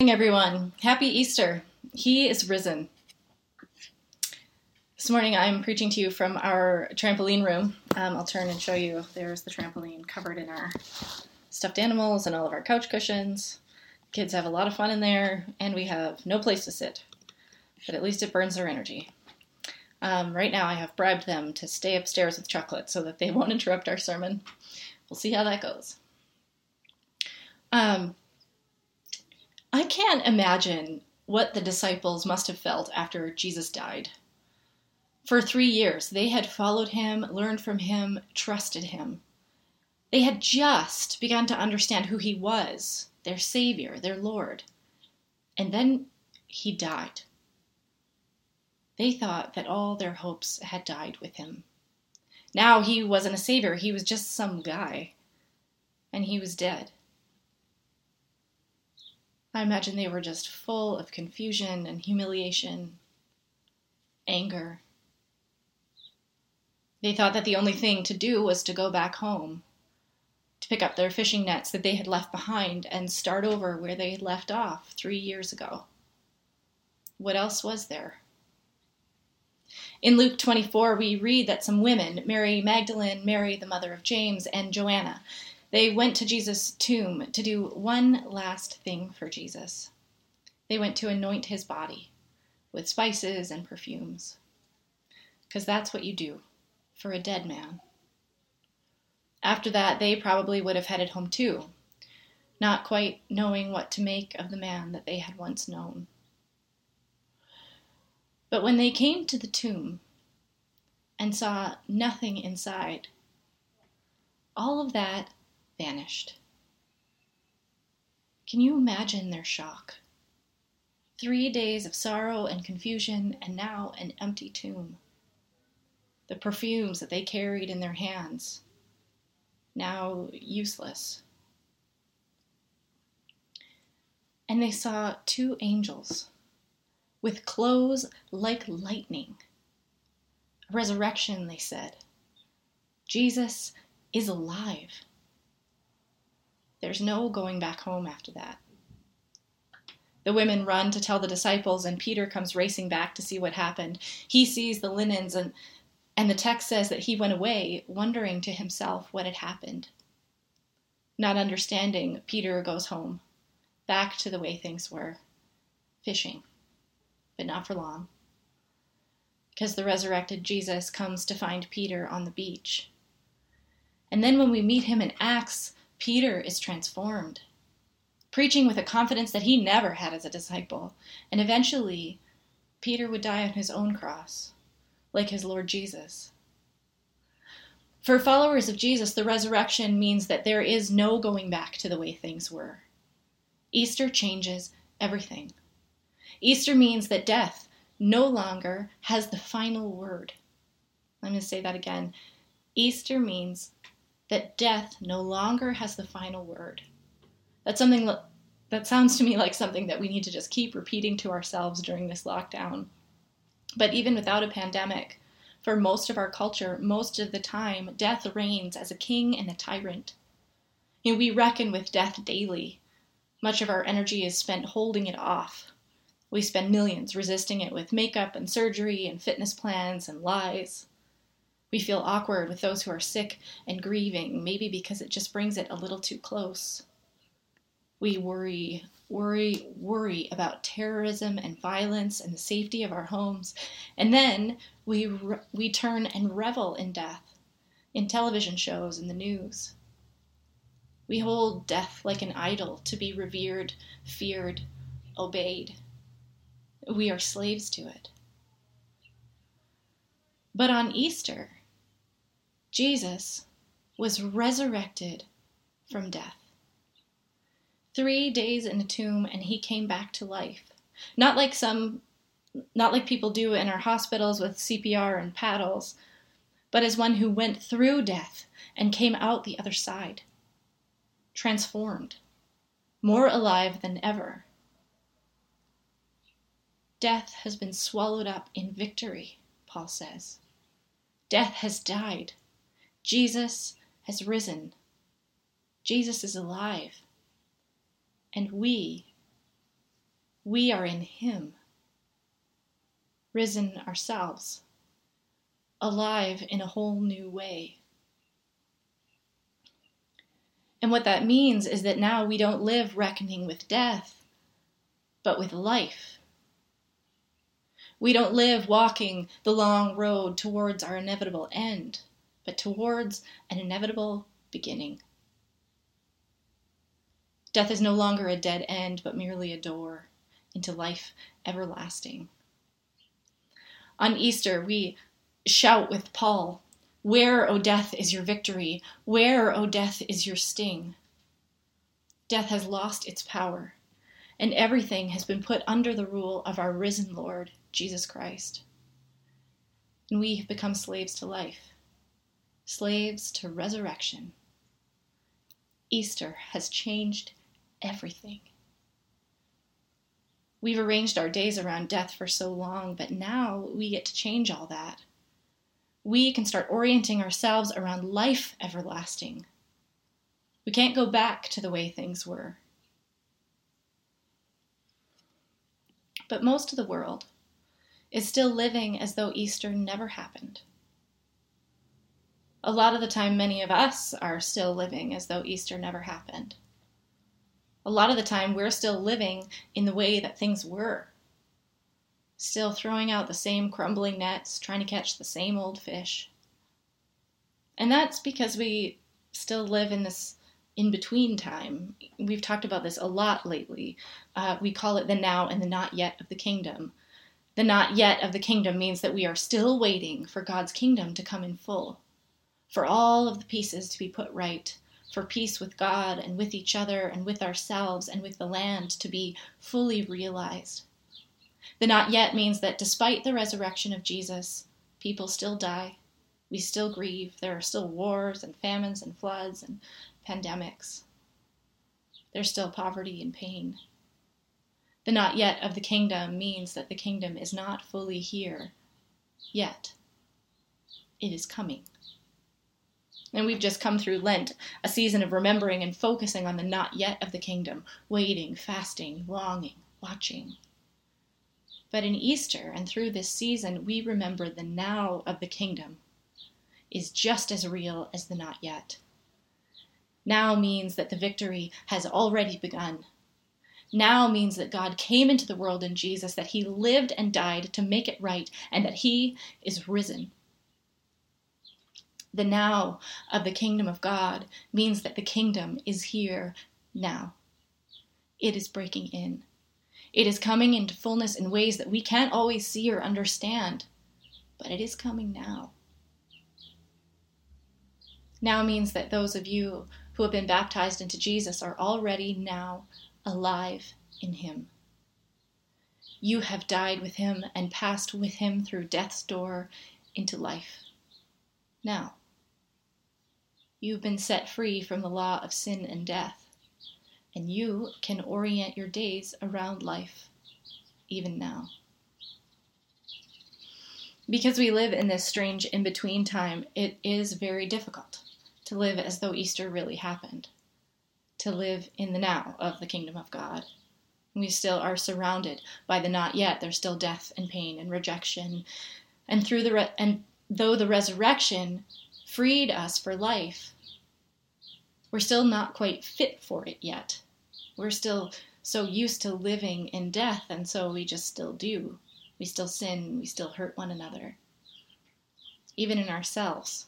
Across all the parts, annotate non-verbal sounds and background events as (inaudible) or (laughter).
morning, everyone. Happy Easter. He is risen. This morning I'm preaching to you from our trampoline room. Um, I'll turn and show you. There's the trampoline covered in our stuffed animals and all of our couch cushions. Kids have a lot of fun in there, and we have no place to sit. But at least it burns their energy. Um, right now, I have bribed them to stay upstairs with chocolate so that they (laughs) won't interrupt our sermon. We'll see how that goes. Um, I can't imagine what the disciples must have felt after Jesus died. For three years, they had followed him, learned from him, trusted him. They had just begun to understand who he was, their Savior, their Lord. And then he died. They thought that all their hopes had died with him. Now he wasn't a Savior, he was just some guy. And he was dead. I imagine they were just full of confusion and humiliation, anger. They thought that the only thing to do was to go back home, to pick up their fishing nets that they had left behind and start over where they had left off three years ago. What else was there? In Luke 24, we read that some women, Mary Magdalene, Mary the mother of James, and Joanna, they went to Jesus' tomb to do one last thing for Jesus. They went to anoint his body with spices and perfumes. Because that's what you do for a dead man. After that, they probably would have headed home too, not quite knowing what to make of the man that they had once known. But when they came to the tomb and saw nothing inside, all of that vanished. Can you imagine their shock? Three days of sorrow and confusion, and now an empty tomb. The perfumes that they carried in their hands, now useless. And they saw two angels with clothes like lightning. A resurrection, they said. Jesus is alive. There's no going back home after that. The women run to tell the disciples, and Peter comes racing back to see what happened. He sees the linens, and, and the text says that he went away, wondering to himself what had happened. Not understanding, Peter goes home, back to the way things were fishing, but not for long. Because the resurrected Jesus comes to find Peter on the beach. And then when we meet him in Acts, Peter is transformed, preaching with a confidence that he never had as a disciple. And eventually, Peter would die on his own cross, like his Lord Jesus. For followers of Jesus, the resurrection means that there is no going back to the way things were. Easter changes everything. Easter means that death no longer has the final word. I'm going to say that again. Easter means that death no longer has the final word. That's something that sounds to me like something that we need to just keep repeating to ourselves during this lockdown. But even without a pandemic, for most of our culture, most of the time, death reigns as a king and a tyrant. You know, we reckon with death daily. Much of our energy is spent holding it off. We spend millions resisting it with makeup and surgery and fitness plans and lies. We feel awkward with those who are sick and grieving, maybe because it just brings it a little too close. We worry, worry, worry about terrorism and violence and the safety of our homes. And then we, re- we turn and revel in death in television shows and the news. We hold death like an idol to be revered, feared, obeyed. We are slaves to it. But on Easter, Jesus was resurrected from death. Three days in a tomb, and he came back to life. Not like some, not like people do in our hospitals with CPR and paddles, but as one who went through death and came out the other side. Transformed, more alive than ever. Death has been swallowed up in victory, Paul says. Death has died. Jesus has risen. Jesus is alive. And we We are in Him, risen ourselves, alive in a whole new way. And what that means is that now we don't live reckoning with death, but with life. We don't live walking the long road towards our inevitable end, but towards an inevitable beginning. Death is no longer a dead end, but merely a door into life everlasting. On Easter, we shout with Paul, Where, O death, is your victory? Where, O death, is your sting? Death has lost its power, and everything has been put under the rule of our risen Lord, Jesus Christ. And we have become slaves to life, slaves to resurrection. Easter has changed everything. We've arranged our days around death for so long, but now we get to change all that. We can start orienting ourselves around life everlasting. We can't go back to the way things were. But most of the world is still living as though Easter never happened. A lot of the time, many of us are still living as though Easter never happened a lot of the time we're still living in the way that things were. Still throwing out the same crumbling nets, trying to catch the same old fish. And that's because we still live in this in between time. We've talked about this a lot lately. Uh, we call it the now and the not yet of the kingdom. The not yet of the kingdom means that we are still waiting for God's kingdom to come in full, for all of the pieces to be put right, for peace with God and with each other and with ourselves and with the land to be fully realized. The not yet means that despite the resurrection of Jesus, people still die. We still grieve. There are still wars and famines and floods and pandemics. There's still poverty and pain. The not yet of the kingdom means that the kingdom is not fully here yet. It is coming. And we've just come through Lent, a season of remembering and focusing on the not yet of the kingdom, waiting, fasting, longing, watching. But in Easter and through this season, we remember the now of the kingdom is just as real as the not yet. Now means that the victory has already begun. Now means that God came into the world in Jesus, that he lived and died to make it right, and that he is risen the now of the kingdom of God means that the kingdom is here now. It is breaking in. It is coming into fullness in ways that we can't always see or understand, but it is coming now. Now means that those of you who have been baptized into Jesus are already now alive in Him. You have died with Him and passed with Him through death's door into life. Now, you've been set free from the law of sin and death, and you can orient your days around life, even now. Because we live in this strange in between time, it is very difficult to live as though Easter really happened, to live in the now of the kingdom of God. We still are surrounded by the not yet. There's still death and pain and rejection. And through the re- and though the resurrection freed us for life, we're still not quite fit for it yet. We're still so used to living in death, and so we just still do. We still sin, we still hurt one another. Even in ourselves,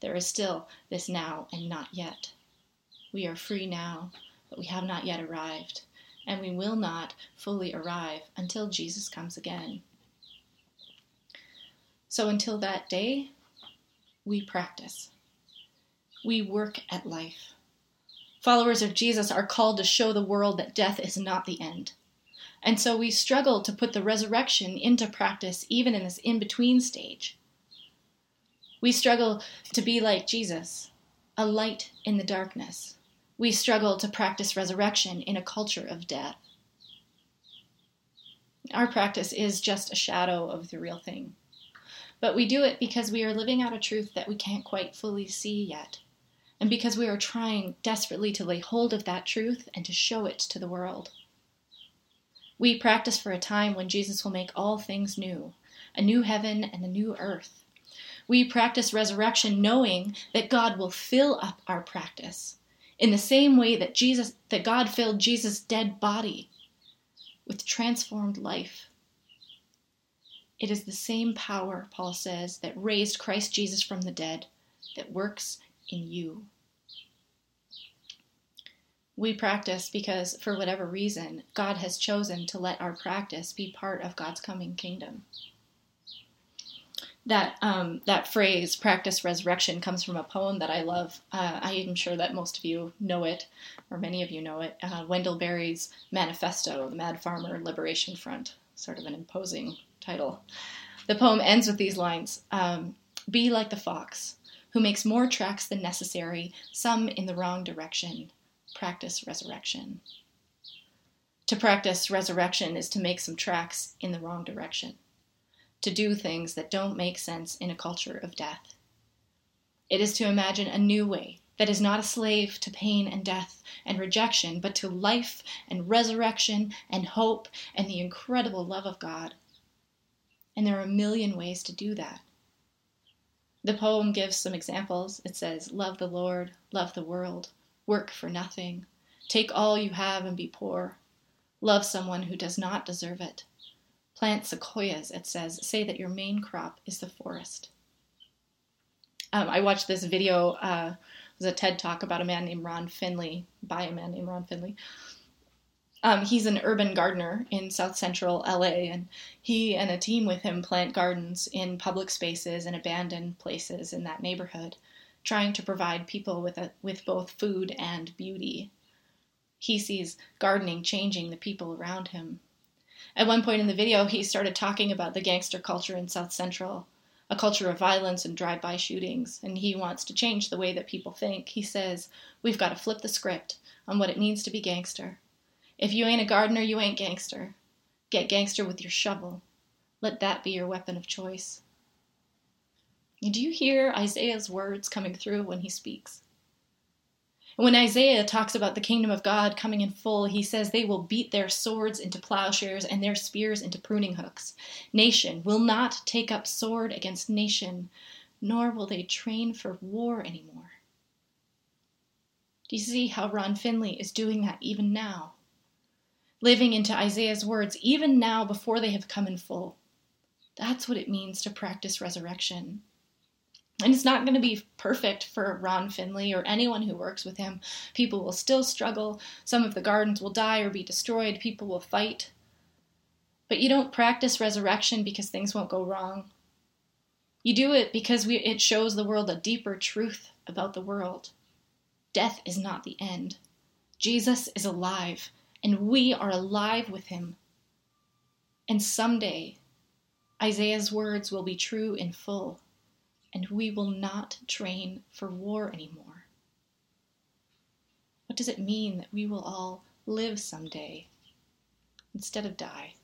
there is still this now and not yet. We are free now, but we have not yet arrived, and we will not fully arrive until Jesus comes again. So until that day, we practice. We work at life. Followers of Jesus are called to show the world that death is not the end. And so we struggle to put the resurrection into practice even in this in between stage. We struggle to be like Jesus, a light in the darkness. We struggle to practice resurrection in a culture of death. Our practice is just a shadow of the real thing. But we do it because we are living out a truth that we can't quite fully see yet, and because we are trying desperately to lay hold of that truth and to show it to the world. We practice for a time when Jesus will make all things new, a new heaven and a new earth. We practice resurrection knowing that God will fill up our practice in the same way that Jesus that God filled Jesus' dead body with transformed life. It is the same power, Paul says, that raised Christ Jesus from the dead that works in you. We practice because, for whatever reason, God has chosen to let our practice be part of God's coming kingdom. That um, that phrase "practice resurrection" comes from a poem that I love. Uh, I am sure that most of you know it, or many of you know it. Uh, Wendell Berry's Manifesto, "The Mad Farmer Liberation Front," sort of an imposing title. The poem ends with these lines: um, "Be like the fox, who makes more tracks than necessary, some in the wrong direction." practice resurrection. To practice resurrection is to make some tracks in the wrong direction, to do things that don't make sense in a culture of death. It is to imagine a new way that is not a slave to pain and death and rejection, but to life and resurrection and hope and the incredible love of God. And there are a million ways to do that. The poem gives some examples. It says, Love the Lord, love the world, Work for nothing. Take all you have and be poor. Love someone who does not deserve it. Plant sequoias, it says. Say that your main crop is the forest. Um, I watched this video, uh, it was a TED talk about a man named Ron Finley, by a man named Ron Finley. Um, he's an urban gardener in south central LA, and he and a team with him plant gardens in public spaces and abandoned places in that neighborhood trying to provide people with a, with both food and beauty. He sees gardening changing the people around him. At one point in the video, he started talking about the gangster culture in South Central, a culture of violence and drive-by shootings, and he wants to change the way that people think. He says, "We've got to flip the script on what it means to be gangster. If you ain't a gardener, you ain't gangster. Get gangster with your shovel. Let that be your weapon of choice." Do you hear Isaiah's words coming through when he speaks? When Isaiah talks about the kingdom of God coming in full, he says they will beat their swords into plowshares and their spears into pruning hooks. Nation will not take up sword against nation, nor will they train for war anymore. Do you see how Ron Finley is doing that even now? Living into Isaiah's words even now before they have come in full. That's what it means to practice resurrection. And it's not going to be perfect for Ron Finley or anyone who works with him. People will still struggle. Some of the gardens will die or be destroyed. People will fight. But you don't practice resurrection because things won't go wrong. You do it because we, it shows the world a deeper truth about the world. Death is not the end. Jesus is alive, and we are alive with him. And someday, Isaiah's words will be true in full and we will not train for war anymore. What does it mean that we will all live someday instead of die?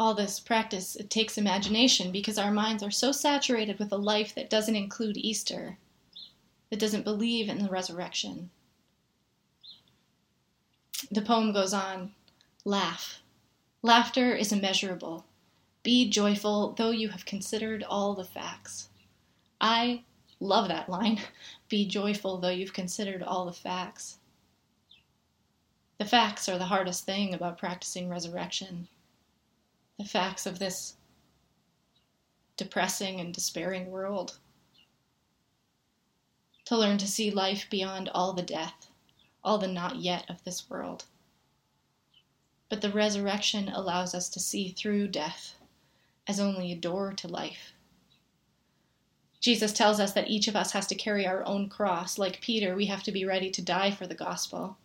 All this practice, it takes imagination because our minds are so saturated with a life that doesn't include Easter, that doesn't believe in the resurrection. The poem goes on Laugh. Laughter is immeasurable. Be joyful, though you have considered all the facts. I love that line. (laughs) Be joyful, though you've considered all the facts. The facts are the hardest thing about practicing resurrection. The facts of this depressing and despairing world. To learn to see life beyond all the death, all the not yet of this world. But the resurrection allows us to see through death as only a door to life. Jesus tells us that each of us has to carry our own cross. Like Peter, we have to be ready to die for the gospel,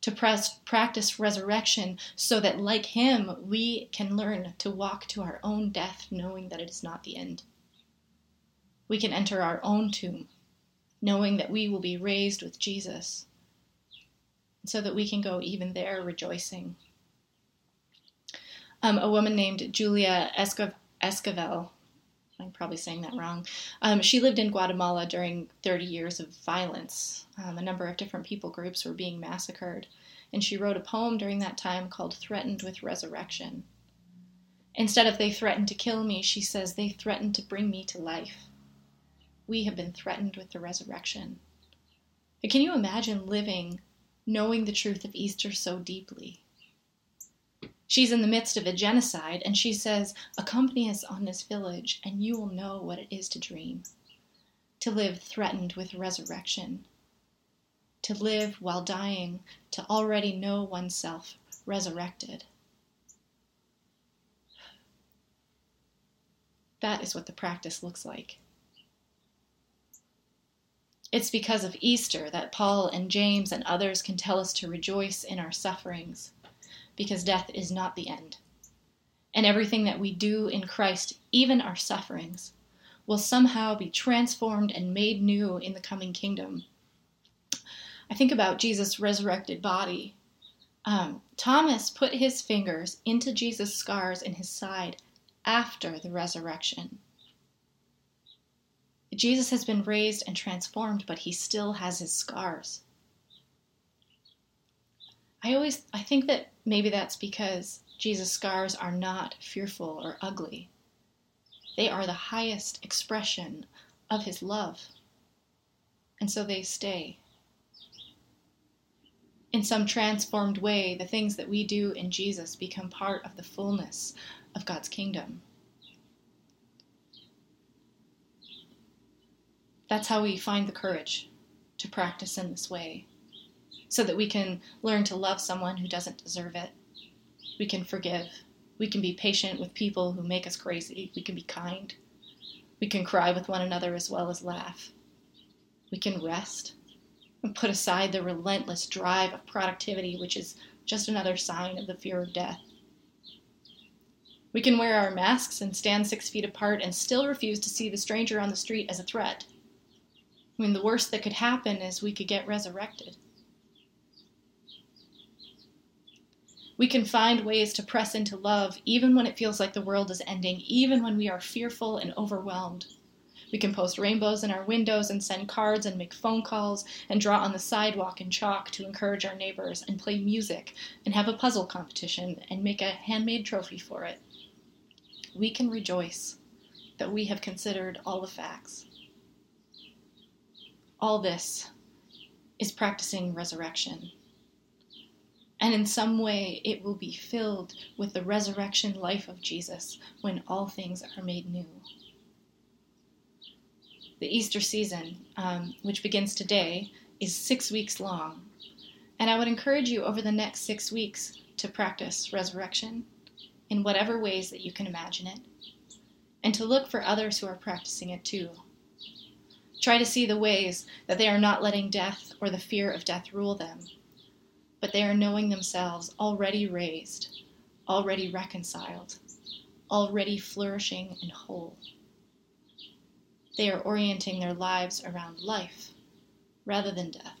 to press, practice resurrection so that, like him, we can learn to walk to our own death knowing that it is not the end. We can enter our own tomb knowing that we will be raised with Jesus, so that we can go even there rejoicing um, a woman named Julia Esco- Esquivel. I'm probably saying that wrong. Um, she lived in Guatemala during 30 years of violence. Um, a number of different people groups were being massacred. And she wrote a poem during that time called Threatened with Resurrection. Instead of they threatened to kill me, she says they threatened to bring me to life. We have been threatened with the resurrection. And can you imagine living knowing the truth of Easter so deeply? She's in the midst of a genocide, and she says, Accompany us on this village, and you will know what it is to dream, to live threatened with resurrection, to live while dying, to already know oneself resurrected. That is what the practice looks like. It's because of Easter that Paul and James and others can tell us to rejoice in our sufferings because death is not the end. And everything that we do in Christ, even our sufferings, will somehow be transformed and made new in the coming kingdom. I think about Jesus' resurrected body. Um, Thomas put his fingers into Jesus' scars in his side after the resurrection. Jesus has been raised and transformed, but he still has his scars. I always I think that maybe that's because Jesus' scars are not fearful or ugly. They are the highest expression of his love. And so they stay. In some transformed way, the things that we do in Jesus become part of the fullness of God's kingdom. That's how we find the courage to practice in this way so that we can learn to love someone who doesn't deserve it. We can forgive. We can be patient with people who make us crazy. We can be kind. We can cry with one another as well as laugh. We can rest and put aside the relentless drive of productivity, which is just another sign of the fear of death. We can wear our masks and stand six feet apart and still refuse to see the stranger on the street as a threat. I mean, the worst that could happen is we could get resurrected. We can find ways to press into love even when it feels like the world is ending, even when we are fearful and overwhelmed. We can post rainbows in our windows and send cards and make phone calls and draw on the sidewalk in chalk to encourage our neighbors and play music and have a puzzle competition and make a handmade trophy for it. We can rejoice that we have considered all the facts. All this is practicing resurrection and in some way it will be filled with the resurrection life of Jesus when all things are made new. The Easter season, um, which begins today, is six weeks long, and I would encourage you over the next six weeks to practice resurrection in whatever ways that you can imagine it, and to look for others who are practicing it too. Try to see the ways that they are not letting death or the fear of death rule them but they are knowing themselves already raised, already reconciled, already flourishing and whole. They are orienting their lives around life rather than death.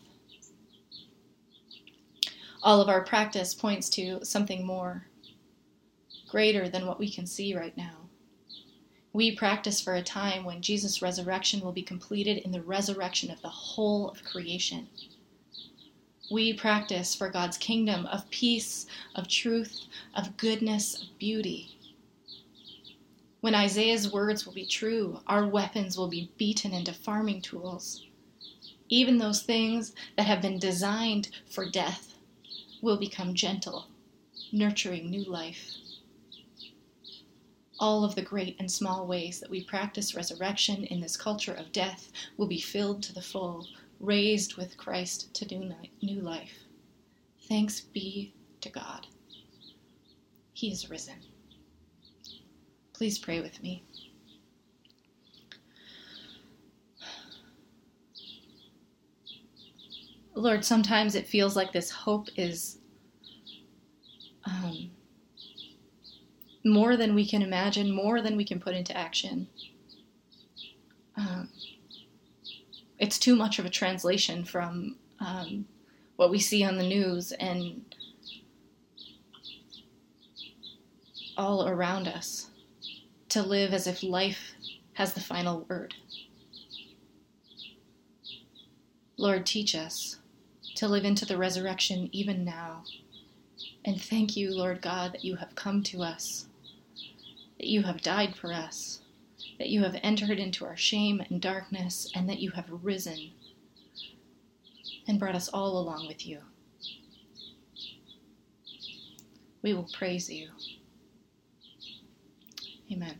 All of our practice points to something more, greater than what we can see right now. We practice for a time when Jesus' resurrection will be completed in the resurrection of the whole of creation we practice for God's kingdom of peace, of truth, of goodness, of beauty. When Isaiah's words will be true, our weapons will be beaten into farming tools. Even those things that have been designed for death will become gentle, nurturing new life. All of the great and small ways that we practice resurrection in this culture of death will be filled to the full raised with Christ to new life. Thanks be to God. He is risen. Please pray with me. Lord, sometimes it feels like this hope is um, more than we can imagine, more than we can put into action. Um, it's too much of a translation from um, what we see on the news and all around us to live as if life has the final word. Lord, teach us to live into the resurrection even now. And thank you, Lord God, that you have come to us, that you have died for us, that you have entered into our shame and darkness, and that you have risen and brought us all along with you. We will praise you. Amen.